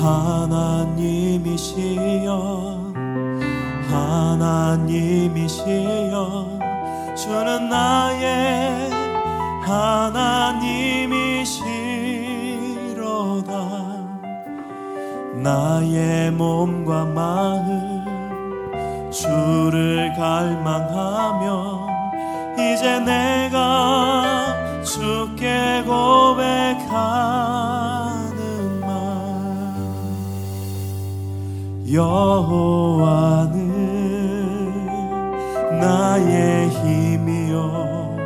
하나님이시여 하나님이시여 주는 나의 하나님이시로다. 나의 몸과 마음 주를 갈망하며 이제 내가 여호와는 나의 힘이요.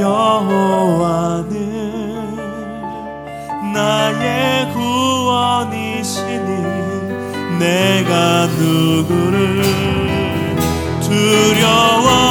여호와는 나의 구원이시니 내가 누구를 두려워하리요